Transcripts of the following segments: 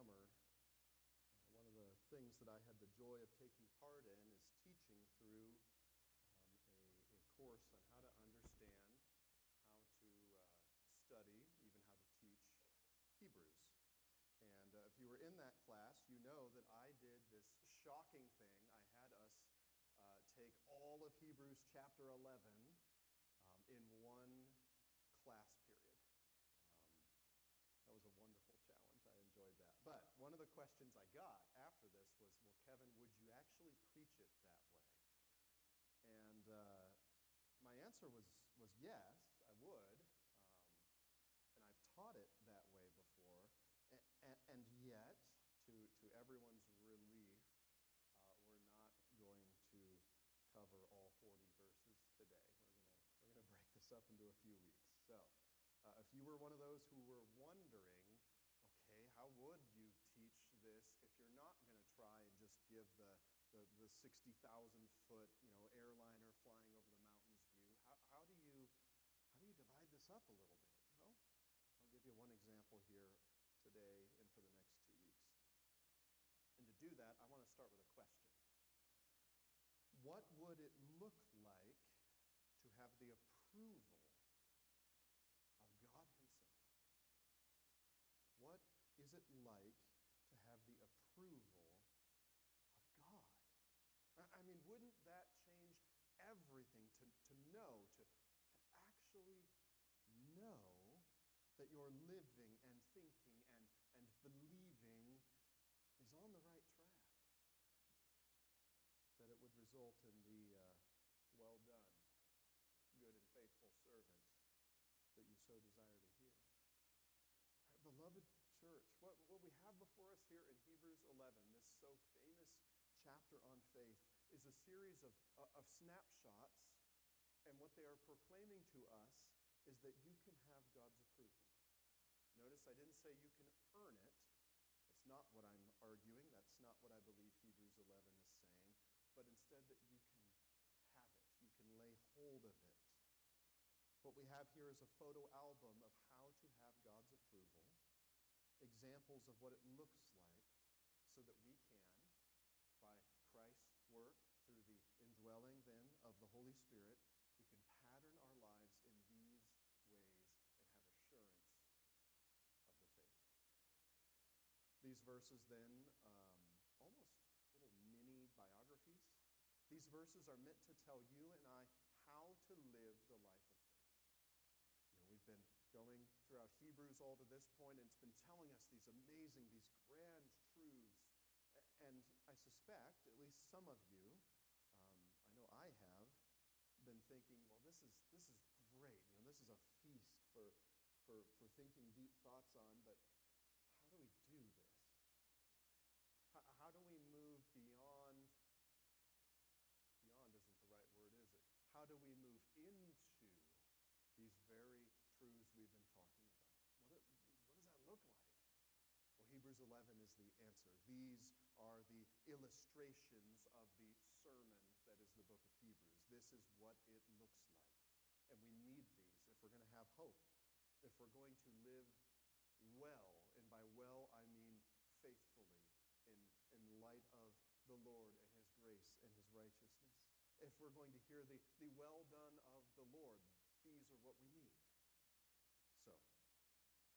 summer, uh, one of the things that I had the joy of taking part in is teaching through um, a, a course on how to understand, how to uh, study, even how to teach Hebrews. And uh, if you were in that class, you know that I did this shocking thing. I had us uh, take all of Hebrews chapter 11 um, in one class period. Um, that was a wonderful challenge. I enjoyed that. But one of the questions I got after this was, Well, Kevin, would you actually preach it that way? And uh, my answer was, was yes, I would. Um, and I've taught it that way before. And, and yet, to, to everyone's relief, uh, we're not going to cover all 40 verses today. We're going we're gonna break this up into a few weeks. So, uh, if you were one of those who were wondering, okay, how would you teach this if you're not going to try and just give the, the, the 60,000 foot you know, airliner flying over the mountains view? How, how, do you, how do you divide this up a little bit? Well, I'll give you one example here today and for the next two weeks. And to do that, I want to start with a question. What would it look like to have the approval of God Himself? What is it like to have the approval of God? I mean, wouldn't that change everything to, to know, to, to actually know that your living and thinking and, and believing is on the right track. That it would result in the uh, well done, good and faithful servant that you so desire to hear. Right, beloved church, what, what we have before us here in Hebrews 11, this so famous chapter on faith, is a series of, uh, of snapshots, and what they are proclaiming to us is that you can have God's approval. Notice I didn't say you can earn it. That's not what I'm arguing. That's not what I believe Hebrews 11 is saying. But instead, that you can have it, you can lay hold of it. What we have here is a photo album of how to have God's approval, examples of what it looks like, so that we can, by Christ's work through the indwelling then of the Holy Spirit, we can pattern our lives in these ways and have assurance of the faith. These verses then, um, almost little mini biographies. These verses are meant to tell you and I how to live the life of faith. You know, we've been going throughout Hebrews all to this point, and it's been telling us these amazing, these grand truths. And I suspect, at least some of you, um, I know I have, been thinking, well, this is, this is great. You know, this is a feast for, for, for thinking deep thoughts on, but how do we do this? How, how do we move beyond? Beyond isn't the right word, is it? How do we move into these very truths we've been talking about? What, what does that look like? Well, Hebrews 11 is the answer. These are the illustrations of the sermon that is the book of Hebrews. This is what it looks like. And we need these if we're going to have hope if we're going to live well, and by well I mean faithfully, in, in light of the Lord and His grace and His righteousness, if we're going to hear the, the well done of the Lord, these are what we need. So,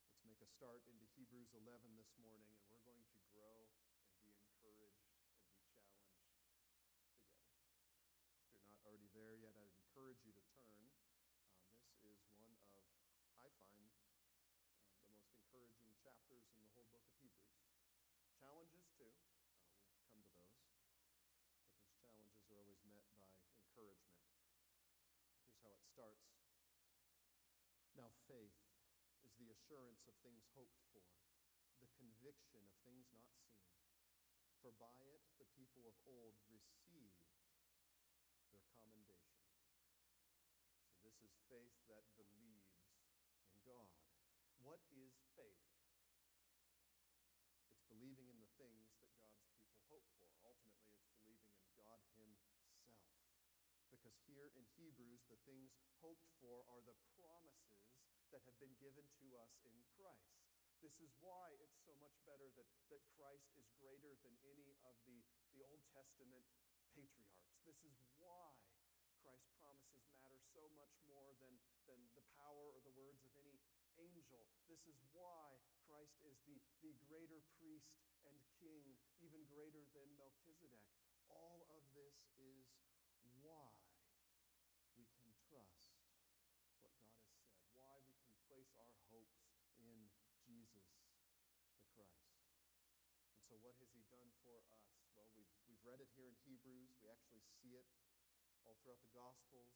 let's make a start into Hebrews 11 this morning, and we're going to grow and be encouraged and be challenged together. If you're not already there yet, I'd encourage you to turn. Um, this is one of I find um, the most encouraging chapters in the whole book of Hebrews. Challenges, too. Uh, we'll come to those. But those challenges are always met by encouragement. Here's how it starts. Now, faith is the assurance of things hoped for, the conviction of things not seen. For by it the people of old received their commendation. So, this is faith that believes in God. What is faith? It's believing in the things that God's people hope for. Ultimately, it's believing in God Himself. Because here in Hebrews, the things hoped for are the promises that have been given to us in Christ. This is why it's so much better that, that Christ is greater than any of the, the Old Testament patriarchs. This is why Christ's promises matter so much more than, than the power or the words of any angel. This is why Christ is the, the greater priest and king, even greater than Melchizedek. All of this is why we can trust what God has said, why we can place our hopes in Jesus the Christ. And so, what has He done for us? Well, we've, we've read it here in Hebrews. We actually see it all throughout the Gospels.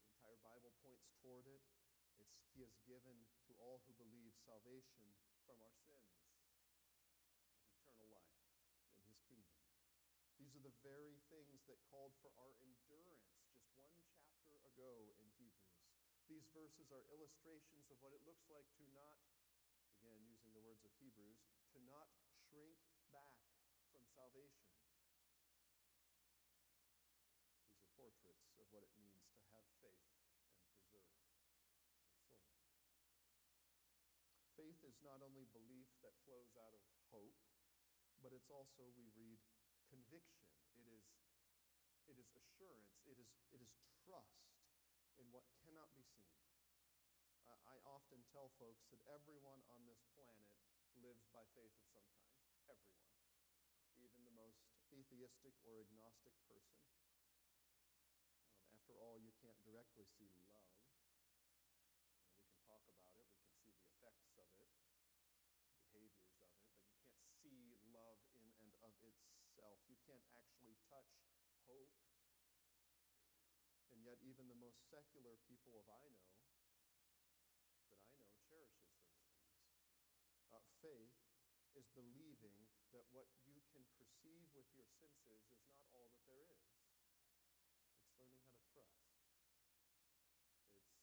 The entire Bible points toward it. It's He has given to all who believe salvation from our sins and eternal life in His kingdom. These are the very things that called for our endurance just one chapter ago in Hebrews. These verses are illustrations of what it looks like to not, again, using the words of Hebrews, to not shrink back from salvation. These are portraits of what it means to have faith and preserve their soul. Faith is not only belief that flows out of hope, but it's also, we read, conviction. It is, it is assurance. It is, it is trust in what cannot be seen. I often tell folks that everyone on this planet lives by faith of some kind. Everyone. Even the most atheistic or agnostic person. Um, after all, you can't directly see love. We can talk about it, we can see the effects of it behaviors of it, but you can't see love in and of itself. You can't actually touch hope. And yet, even the most secular people of I know, that I know, cherishes those things. Uh, faith is believing that what you can perceive with your senses is not all that there is. It's learning how to trust. It's,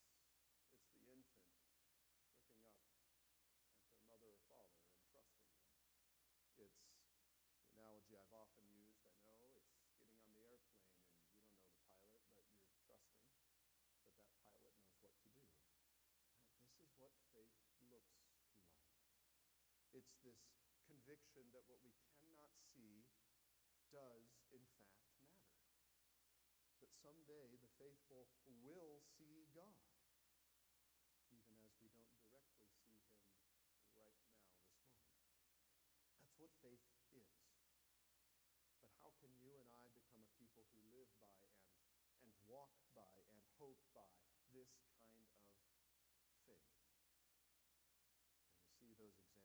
it's the infant looking up at their mother or father and trusting them. It's the analogy I've often used. I know it's getting on the airplane and you don't know the pilot, but you're trusting that that pilot knows what to do. Right? This is what faith looks. It's this conviction that what we cannot see does, in fact, matter. That someday the faithful will see God, even as we don't directly see him right now, this moment. That's what faith is. But how can you and I become a people who live by and, and walk by and hope by this kind of faith? Well, we see those examples.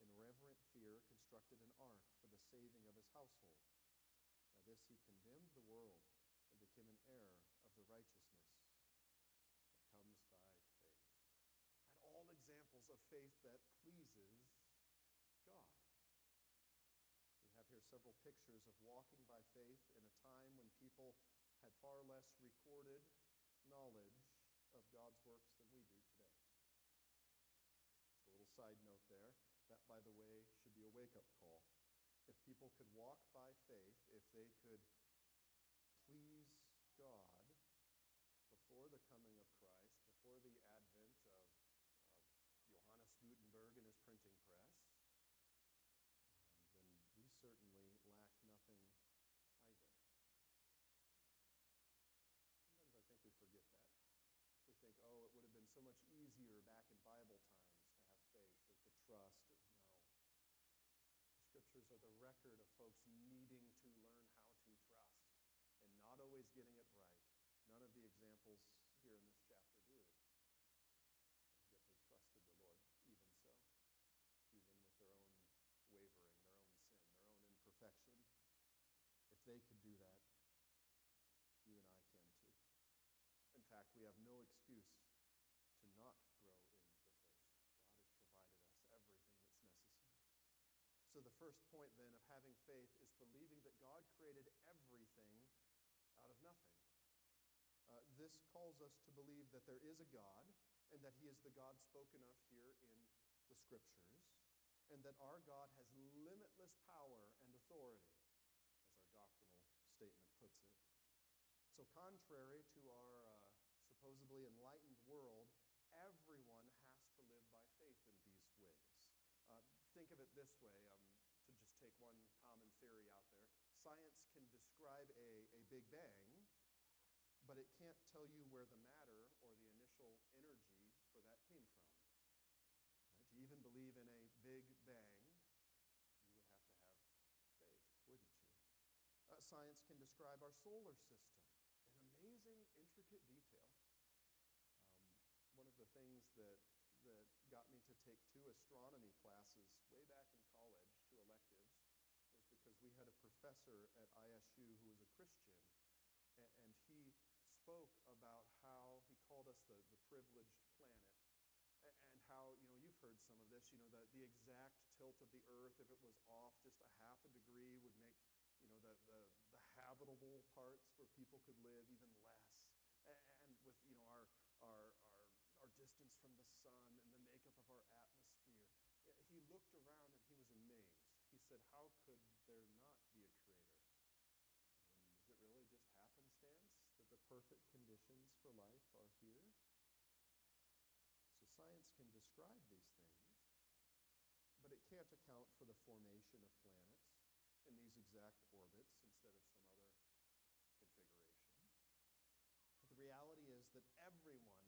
in reverent fear constructed an ark for the saving of his household. By this he condemned the world and became an heir of the righteousness that comes by faith. Right? All examples of faith that pleases God. We have here several pictures of walking by faith in a time when people had far less recorded knowledge of God's works than we do today. Just a little side note by the way, should be a wake up call. If people could walk by faith, if they could please God before the coming of Christ, before the advent of Johannes Gutenberg and his printing press, um, then we certainly lack nothing either. Sometimes I think we forget that. We think, oh, it would have been so much easier back in Bible times to have faith or to trust. No. record of folks needing to learn how to trust and not always getting it right. None of the examples here in this chapter do. And yet they trusted the Lord, even so, even with their own wavering, their own sin, their own imperfection. If they could do that, you and I can too. In fact, we have no excuse to not grow in the faith. God has provided us everything that's necessary. So, the first point then of having faith is believing that God created everything out of nothing. Uh, this calls us to believe that there is a God and that He is the God spoken of here in the Scriptures, and that our God has limitless power and authority, as our doctrinal statement puts it. So, contrary to our uh, supposedly enlightened world, everyone has to live by faith in these ways. Uh, think of it this way um, to just take one common theory out there science can describe a, a Big Bang, but it can't tell you where the matter or the initial energy for that came from. Right? To even believe in a Big Bang, you would have to have faith, wouldn't you? Uh, science can describe our solar system in amazing, intricate detail. Um, one of the things that that got me to take two astronomy classes way back in college, two electives, was because we had a professor at ISU who was a Christian, and he spoke about how he called us the, the privileged planet and how you know you've heard some of this you know the, the exact tilt of the earth if it was off just a half a degree would make you know the, the, the habitable parts where people could live even less and with you know our our distance from the sun and the makeup of our atmosphere. He looked around and he was amazed. He said, How could there not be a creator? I mean, is it really just happenstance that the perfect conditions for life are here? So science can describe these things, but it can't account for the formation of planets in these exact orbits instead of some other configuration. The reality is that everyone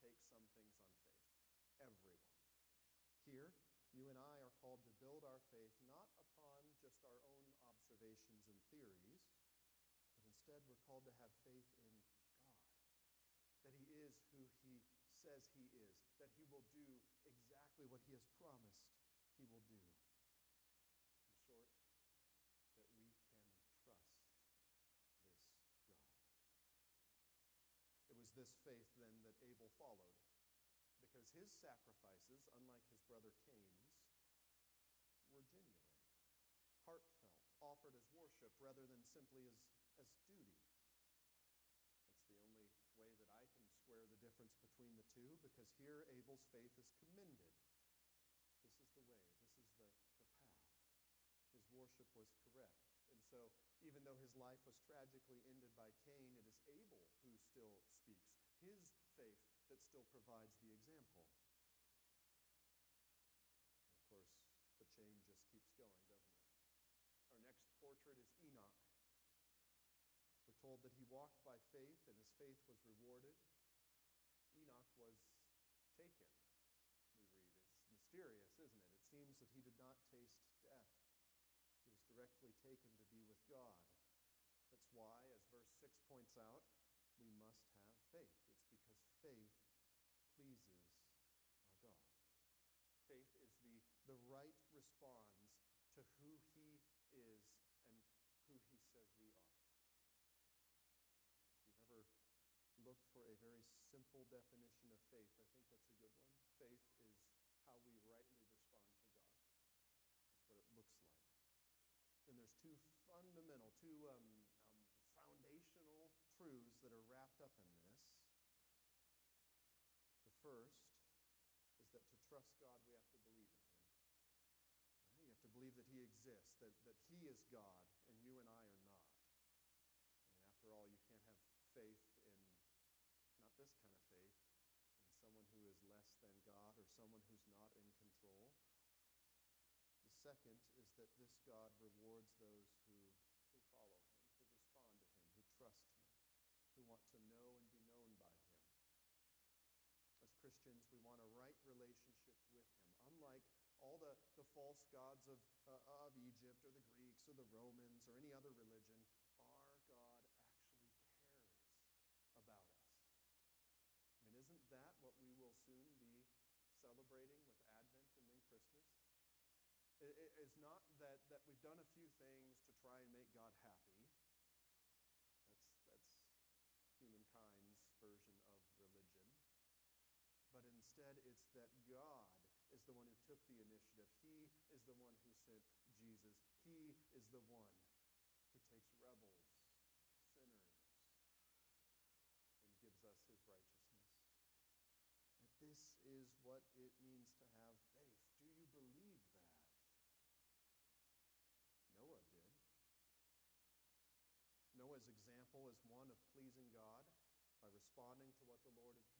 take some things on faith. Everyone. Here, you and I are called to build our faith not upon just our own observations and theories, but instead we're called to have faith in God. That He is who He says He is, that He will do exactly what He has promised He will do. In short, that we can trust this God. It was this faith then that Abel followed, because his sacrifices, unlike his brother Cain's, were genuine, heartfelt, offered as worship rather than simply as, as duty. That's the only way that I can square the difference between the two, because here Abel's faith is commended. This is the way, this is the, the path. His worship was correct. And so, even though his life was tragically ended by Cain, it is Abel who still speaks. His faith that still provides the example. And of course, the chain just keeps going, doesn't it? Our next portrait is Enoch. We're told that he walked by faith and his faith was rewarded. Enoch was taken, we read. It's mysterious, isn't it? It seems that he did not taste death. He was directly taken to be with God. That's why, as verse 6 points out, we must have faith. It's because faith pleases our God. Faith is the, the right response to who He is and who He says we are. If you've ever looked for a very simple definition of faith, I think that's a good one. Faith is how we rightly respond to God, that's what it looks like. And there's two fundamental, two um, truths that are wrapped up in this. The first is that to trust God, we have to believe in Him. Right? You have to believe that He exists, that, that He is God, and you and I are not. I mean, after all, you can't have faith in not this kind of faith, in someone who is less than God or someone who's not in control. The second is that this God rewards those who, who follow him, who respond to him, who trust him, to know and be known by him. As Christians, we want a right relationship with him. Unlike all the, the false gods of, uh, of Egypt or the Greeks or the Romans or any other religion, our God actually cares about us. I mean, isn't that what we will soon be celebrating with Advent and then Christmas? It is not that, that we've done a few things to try and make God happy. That's, that's humankind's version of religion. But instead, it's that God is the one who took the initiative. He is the one who sent Jesus. He is the one who takes rebels, sinners, and gives us his righteousness. Right? This is what it means to have faith. Do you believe that? Noah did. Noah's example is one of pleasing God by responding to what the Lord had commanded.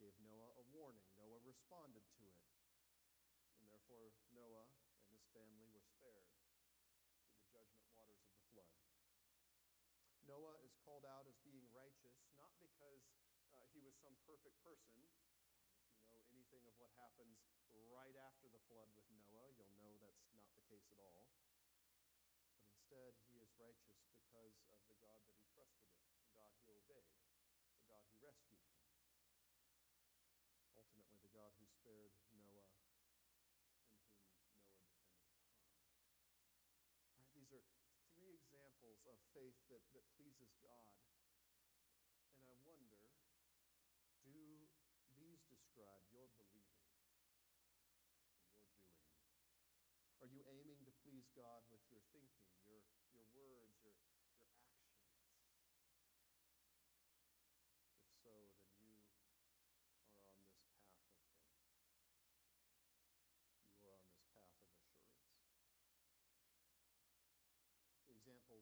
Gave Noah a warning. Noah responded to it. And therefore, Noah and his family were spared through the judgment waters of the flood. Noah is called out as being righteous, not because uh, he was some perfect person. Um, if you know anything of what happens right after the flood with Noah, you'll know that's not the case at all. But instead, he is righteous because of the God that he trusted in, the God he obeyed, the God who rescued him. Ultimately, the God who spared Noah and whom Noah depended upon. These are three examples of faith that, that pleases God. And I wonder do these describe your believing and your doing? Are you aiming to please God with your thinking, your, your words, your, your actions? If so, then you are on this path of faith. You are on this path of assurance. The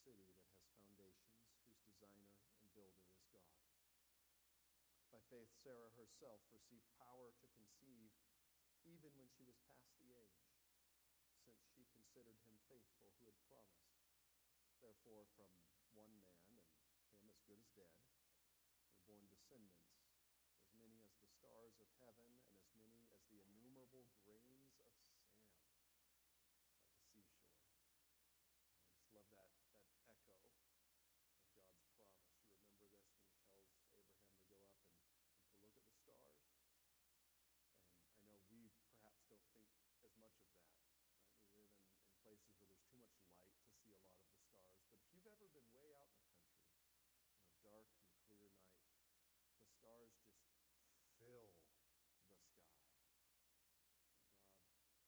city that has foundations, whose designer and builder is God. By faith, Sarah herself received power to conceive even when she was past the age since she considered him faithful who had promised. Therefore, from one man, and him as good as dead, were born descendants, as many as the stars of heaven, and as many as the innumerable grains of sand by the seashore. And I just love that, that echo of God's promise. You remember this when he tells Abraham to go up and, and to look at the stars? And I know we perhaps don't think as much of that we live in, in places where there's too much light to see a lot of the stars. But if you've ever been way out in the country on a dark and clear night, the stars just fill the sky.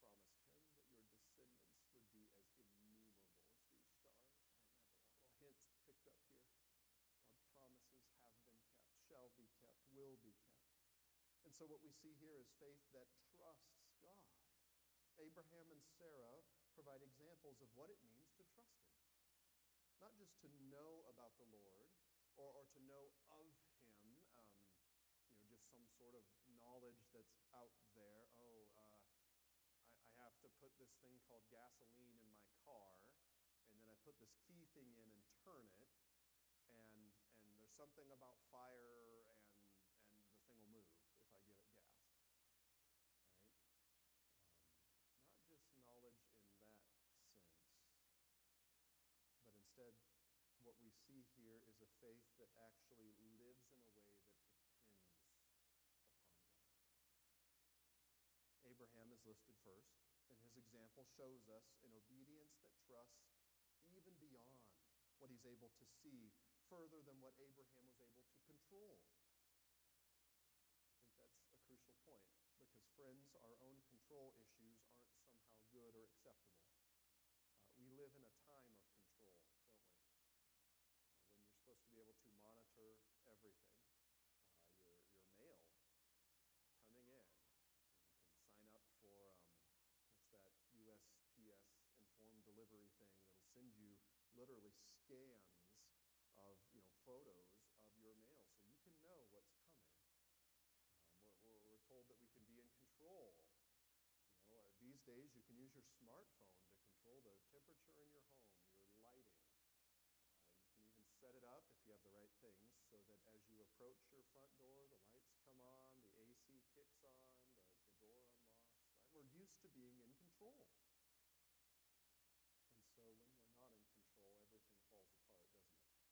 God promised him that your descendants would be as innumerable as these stars, right? That, that little hint's picked up here. God's promises have been kept, shall be kept, will be kept. And so what we see here is faith that trusts God. Abraham and Sarah provide examples of what it means to trust Him. Not just to know about the Lord or, or to know of Him, um, you know, just some sort of knowledge that's out there. Oh, uh, I, I have to put this thing called gasoline in my car, and then I put this key thing in and turn it, and, and there's something about fire, and, and the thing will move if I give it gas just knowledge in that sense, what we see here is a faith that actually lives in a way that depends upon God. Abraham is listed first, and his example shows us an obedience that trusts even beyond what he's able to see, further than what Abraham was able to control. I think that's a crucial point because, friends, our own control issues aren't somehow good or acceptable. Uh, we live in a time of control, don't we? Uh, when you're supposed to be able to monitor everything, uh, your, your mail coming in, you can sign up for um, what's that USPS informed delivery thing, and it'll send you literally scans of you know photos of your mail so you can know what's coming. Um, we're, we're told that we can be in control. You know, uh, these days you can use your smartphone to control the temperature in your home, your lighting. Uh, you can even set it up if you have the right things so that as you approach your front door, the lights come on, the AC kicks on, the, the door unlocks. Right? We're used to being in control. And so when we're not in control, everything falls apart, doesn't it?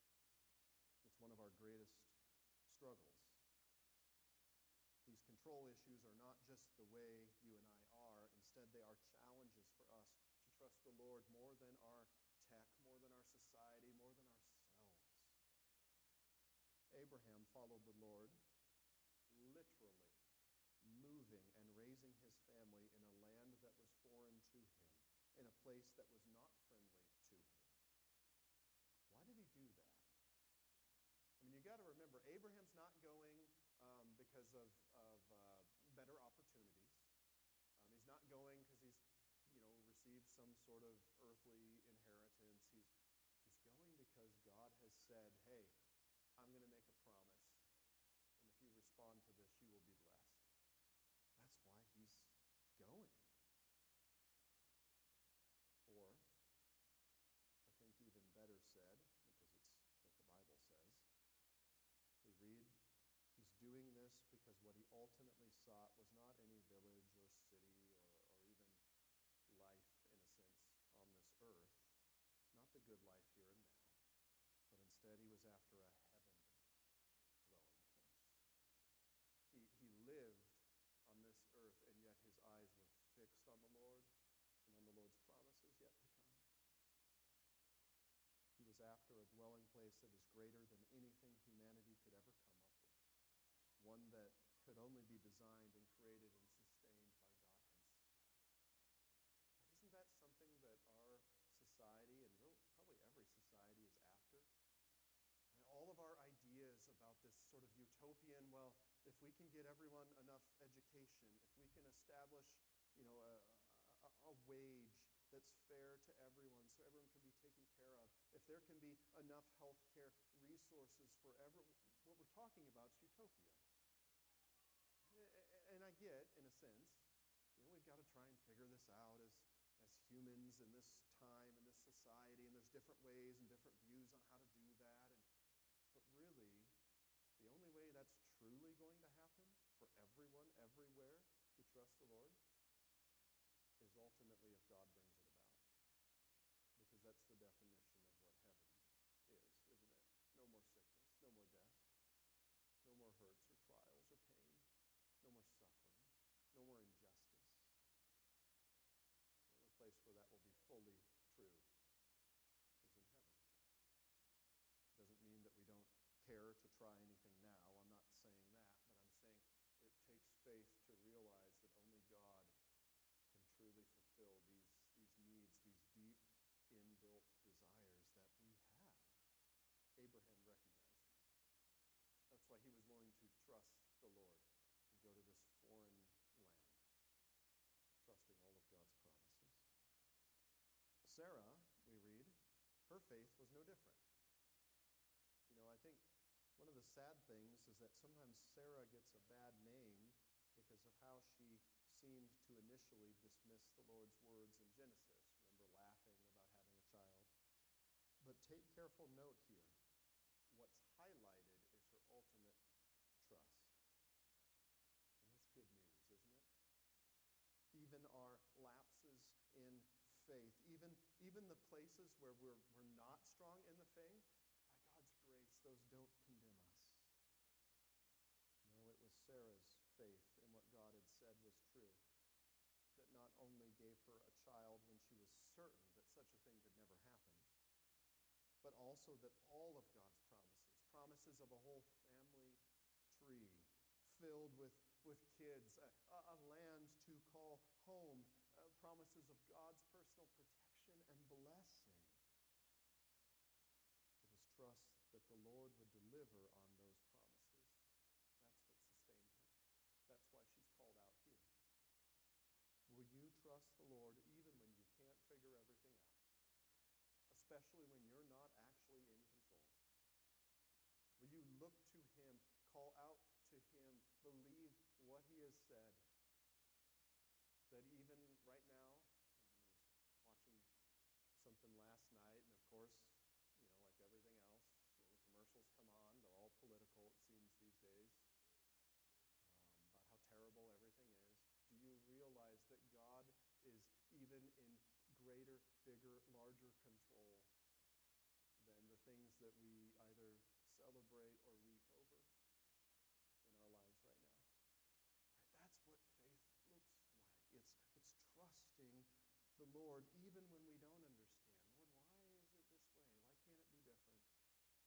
It's one of our greatest struggles. These control issues are not just the way you and I are. Instead, they are challenges for us to trust the Lord more than our tech, more than our society, more than. Abraham followed the Lord literally, moving and raising his family in a land that was foreign to him, in a place that was not friendly to him. Why did he do that? I mean, you got to remember, Abraham's not going um, because of, of uh, better opportunities. Um, he's not going because he's, you know, received some sort of earthly inheritance. He's, he's going because God has said, hey, I'm going to make a promise. And if you respond to this, you will be blessed. That's why he's going. Or, I think even better said, because it's what the Bible says, we read, he's doing this because what he ultimately sought was not any village or city or, or even life, in a sense, on this earth, not the good life here and now, but instead he was after a heavenly dwelling place. He, he lived on this earth, and yet his eyes were fixed on the Lord and on the Lord's promises yet to come. He was after a dwelling place that is greater than anything humanity could ever come up with, one that could only be designed and created and sustained by God Himself. Right? Isn't that something that our society and real, probably every society is after? Right? All of our ideas about this sort of utopian, well, if we can get everyone enough education, if we can establish, you know, a, a, a wage that's fair to everyone so everyone can be taken care of. If there can be enough health care resources for everyone, what we're talking about is utopia. And I get, in a sense, you know, we've got to try and figure this out as, as humans in this time, in this society, and there's different ways and different views on how to do that. And, but really, the only way that's truly going to happen for everyone, everywhere who trusts the Lord ultimately if God brings it about. Because that's the definition of what heaven is, isn't it? No more sickness, no more death, no more hurts or trials or pain, no more suffering, no more injustice. The only place where that will be fully true is in heaven. Doesn't mean that we don't care to try anything now. I'm not saying that, but I'm saying it takes faith to realize that only God can truly fulfill these, these needs, these deep inbuilt desires that we have. Abraham recognized them. That's why he was willing to trust the Lord and go to this foreign land, trusting all of God's promises. Sarah, we read, her faith was no different. You know, I think one of the sad things is that sometimes Sarah gets a bad name because of how she seemed to initially dismiss the Lord's words in Genesis. Remember laughing about having a child? But take careful note here. What's highlighted is her ultimate trust. And that's good news, isn't it? Even our lapses in faith, even, even the places where we're, we're not strong in the faith, by God's grace, those don't condemn us. No, it was Sarah's faith in what God had said was true that not only gave her a child when she was certain that such a thing could never happen, but also that all of God's promises, promises of a whole family tree filled with, with kids, a, a land to call home, uh, promises of God's personal protection and blessing. It was trust that the Lord would deliver on those promises. That's what sustained her. That's why she's called out here. Will you trust the Lord even when you can't figure everything out? especially when you're not actually in control? Will you look to Him, call out to Him, believe what He has said? That even right now, um, I was watching something last night, and of course, you know, like everything else, you know, the commercials come on. They're all political, it seems, these days, um, about how terrible everything is. Do you realize that God is even in greater, bigger, larger control than the things that we either celebrate or weep over in our lives right now? Right, that's what faith looks like. It's, it's trusting the Lord even when we don't understand. Lord, why is it this way? Why can't it be different?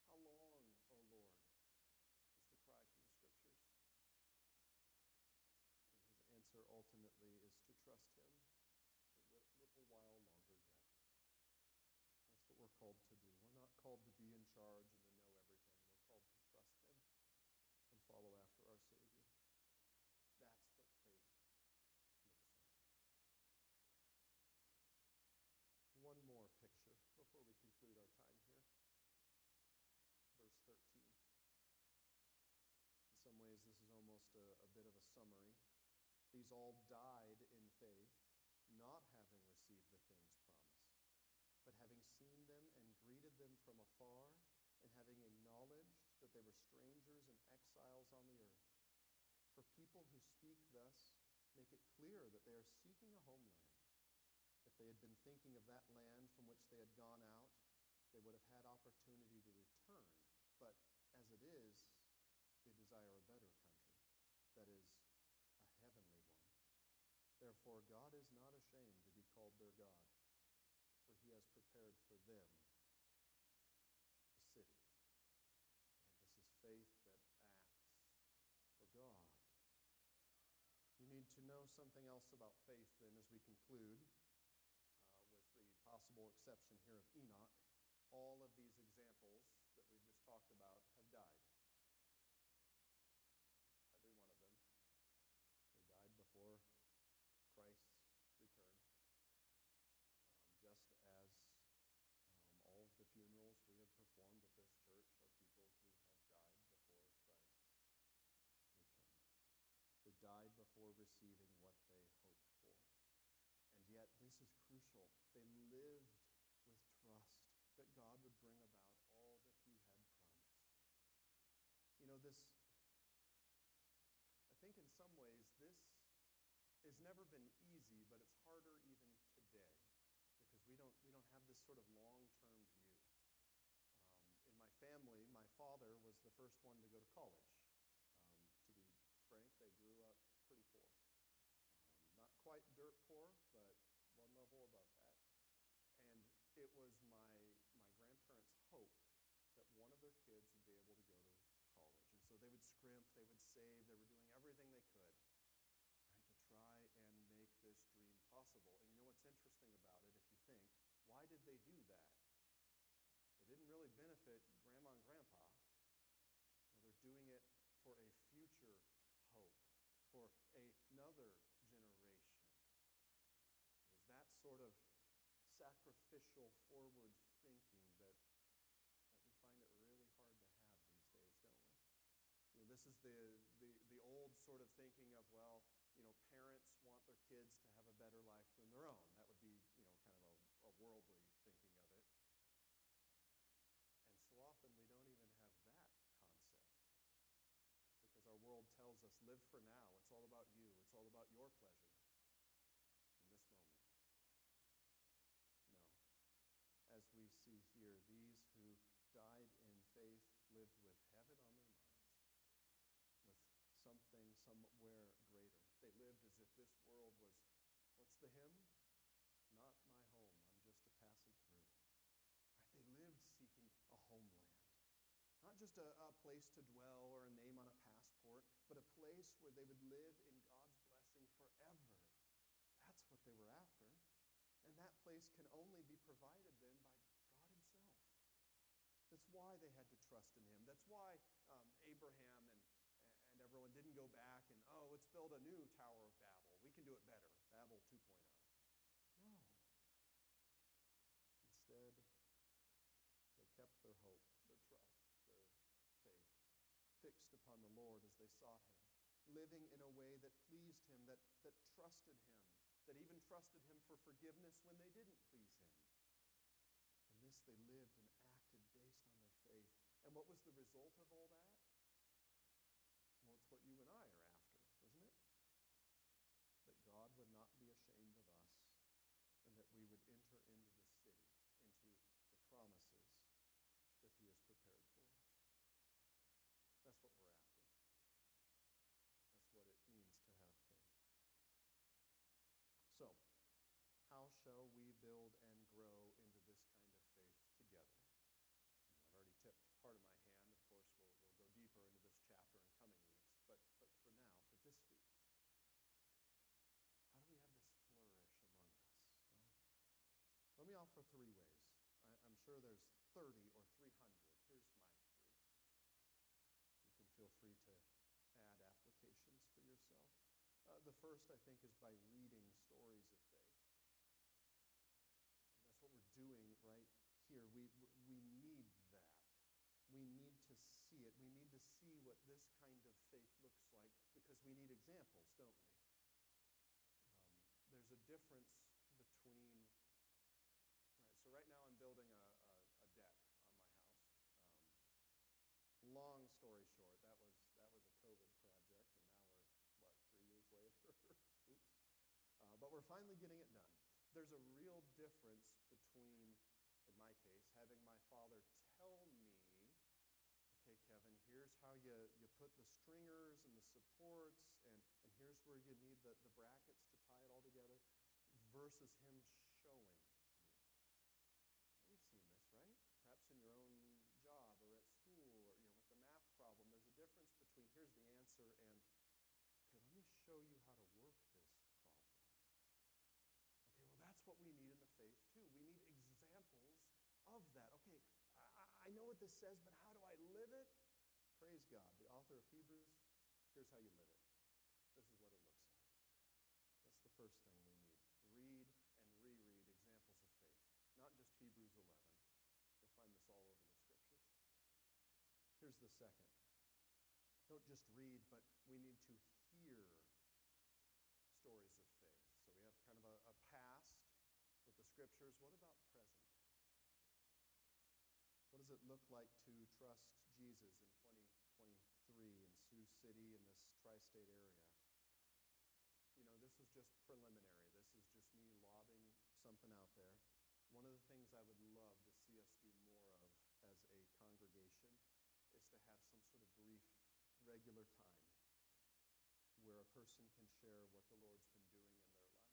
How long, O oh Lord, is the cry from the Scriptures? And his answer ultimately is to trust him a little while longer yet. That's what we're called to do. We're not called to be in charge and to know everything. We're called to trust him and follow after our Savior. That's what faith looks like. One more picture before we conclude our time here. Verse 13. In some ways, this is almost a, a bit of a summary. These all died in faith, not having received the things promised, but having seen them and greeted them from afar, and having acknowledged that they were strangers and exiles on the earth. For people who speak thus make it clear that they are seeking a homeland. If they had been thinking of that land from which they had gone out, they would have had opportunity to return. But as it is, they desire a better country, that is, a heavenly one. Therefore, God is not ashamed to be called their God, for he has prepared for them a city. And this is faith that acts for God. You need to know something else about faith, then, as we conclude, uh, with the possible exception here of Enoch. All of these examples talked about have died. Every one of them. They died before Christ's return. Um, just as um, all of the funerals we have performed at this church are people who have died before Christ's return. They died before receiving what they hoped for. And yet, this is crucial. They lived with trust that God would bring about all that He had promised. You know, this, I think in some ways, this has never been easy, but it's harder even today because we don't, we don't have this sort of long term view. Um, in my family, my father was the first one to go to college. Um, to be frank, they grew up pretty poor. Um, not quite dirt poor, but one level above that. And it was my, my grandparents' hope that one of their kids would be able to go to college. And so they would scrimp, they would save, they were doing everything they could, right, to try and make this dream possible. And you know what's interesting about it, if you think, why did they do that? It didn't really benefit grandma and grandpa. No, they're doing it for a future hope, for another generation. It was that sort of sacrificial, forward thinking that, that we find it really hard to have these days, don't we? You know, this is the, the, the old sort of thinking of, well, you know, parents want their kids to have a better life than their own. That would be, you know, kind of a, a worldly thinking of it. And so often we don't even have that concept because our world tells us live for now. It's all about you, it's all about your pleasure in this moment. No. As we see here, these who died in faith lived with heaven on their minds, with something somewhere greater. They lived as if this world was, what's the hymn? Not my home, I'm just a passing through. Right? They lived seeking a homeland. Not just a, a, place to dwell or a name on a passport, but a place where they would live in God's blessing forever. That's what they were after. And that place can only be provided then by God Himself. That's why they had to trust in Him. That's why um, Abraham everyone didn't go back and, oh, let's build a new Tower of Babel. We can do it better. Babel 2.0. No. Instead, they kept their hope, their trust, their faith fixed upon the Lord as they sought Him, living in a way that pleased Him, that, that trusted Him, that even trusted Him for forgiveness when they didn't please Him. In this, they lived and acted based on their faith. And what was the result of all that? This week, how do we have this flourish among us? Well, let me offer three ways. I, I'm sure there's 30 or 300. Here's my three. You can feel free to add applications for yourself. Uh, the first, I think, is by reading stories of faith. And that's what we're doing right here. We, we need that. We need to see it. We need to see what this kind of faith looks like because we need examples, don't we? Um, there's a difference between Right, so right now I'm building a, a, a deck on my house. Um, long story short, that was, that was a COVID project, and now we're, what, three years later? Oops. Uh, but we're finally getting it done. There's a real difference between, in my case, having my father tell here's how you, you put the stringers and the supports, and, and here's where you need the, the brackets to tie it all together, versus him showing me. You've seen this, right? Perhaps in your own job or at school or you know with the math problem, there's a difference between here's the answer and okay, let me show you how to work this problem. Okay, well that's what we need in the faith too. We need examples of that. Okay, I know what this says, but how do I live it? Praise God. The author of Hebrews, here's how you live it. This is what it looks like. That's the first thing we need. Read and reread examples of faith not just Hebrews 11. You'll find this all over the scriptures. Here's the second. Don't just read, but we need to hear stories of faith. So we have kind of a, a past with the scriptures. What about present? What does it look like to trust Jesus in 2023 in Sioux City in this tri state area? You know, this is just preliminary. This is just me lobbing something out there. One of the things I would love to see us do more of as a congregation is to have some sort of brief, regular time where a person can share what the Lord's been doing in their life.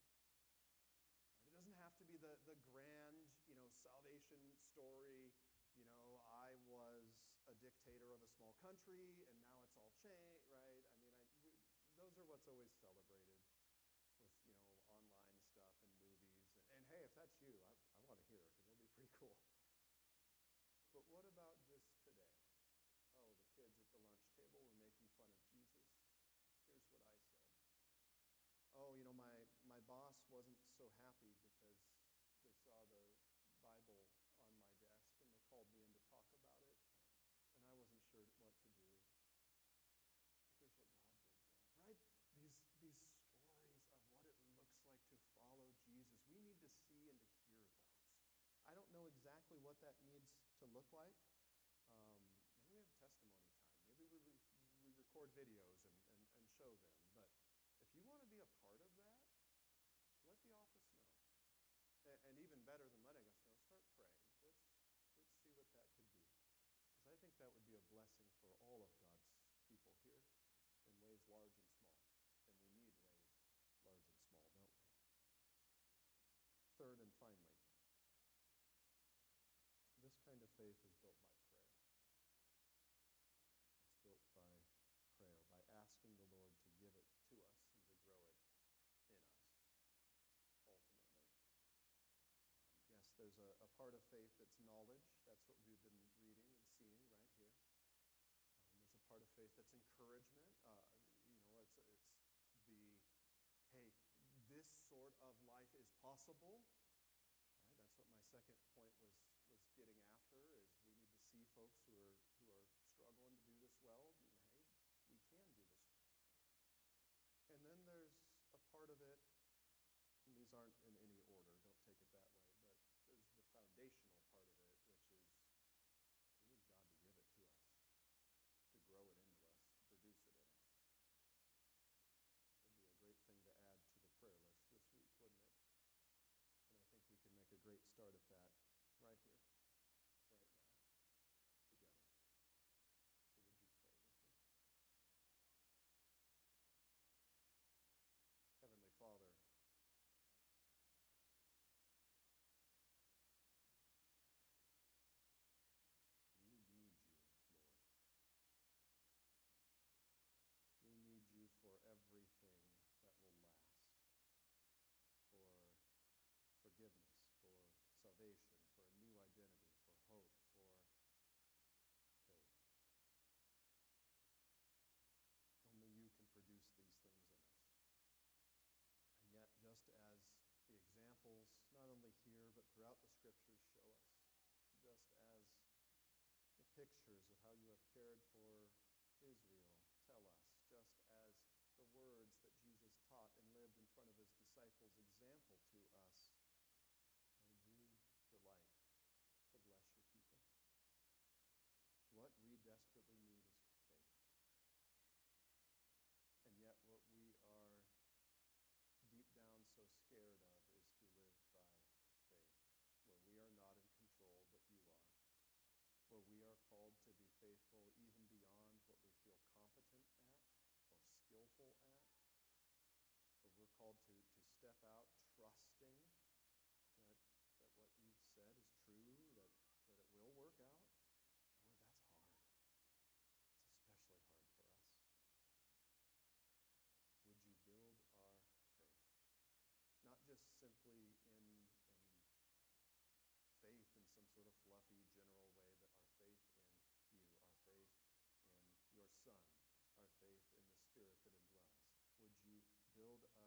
Right? It doesn't have to be the, the grand, you know, salvation story. You know, I was a dictator of a small country and now it's all changed, right? I mean, I, we, those are what's always celebrated with you know online stuff and movies. And, and hey, if that's you, I, I want to hear because that'd be pretty cool. But what about just today? Oh, the kids at the lunch table were making fun of Jesus. Here's what I said. Oh, you know, my, my boss wasn't so happy because they saw the Bible on my desk and they called me in to talk about it, and I wasn't sure what to do. Here's what God did, though, right? These, these of what it looks like to follow Jesus. We need to see and to hear those. I don't know exactly what that needs to look like. Um, maybe we have testimony time. Maybe we, re- we record videos and, and, and show them. But if you want to be a part of that, let the office know. And, and even better than letting us know, start praying. Let's, let's see what that could be. Because I think that would be a blessing for all of God's people here in ways large and small. And we need ways large and small, don't we? Third and finally, this kind of faith is built by prayer. It's built by prayer, by asking the Lord to give it to us and to grow it in us, ultimately. Um, yes, there's a, a, part of faith that's knowledge. That's what we've been reading and seeing right here. Um, there's a part of faith that's encouragement. Uh, you know, it's, it's the hey, this sort of life is possible. Right? That's what my second point was, was getting after folks who are, who are struggling to do this well, and hey, we can do this. And then there's a part of it, and these aren't in any order, don't take it that way, but there's the foundational part of it, which is we need God to give it to us, to grow it into us, to produce it in us. It'd be a great thing to add to the prayer list this week, wouldn't it? And I think we can make a great start at that right here. Throughout the scriptures, show us, just as the pictures of how you have cared for Israel tell us, just as the words that Jesus taught and lived in front of his disciples example to us, Lord, you delight to bless your people. What we desperately need is faith. And yet, what we are deep down so scared of is to live by faith, where we are not in control, but you are. Where we are called to be faithful even beyond what we feel competent at or skillful at. Where we're called to, to step out trusting that, that what you've said is true, that, that it will work out. Lord, that's hard. It's especially hard for us. Would you build our faith? Not just simply in, in faith in some sort of fluffy general way, but our faith in you, our faith in your Son, our faith in the Spirit that indwells. Would you build us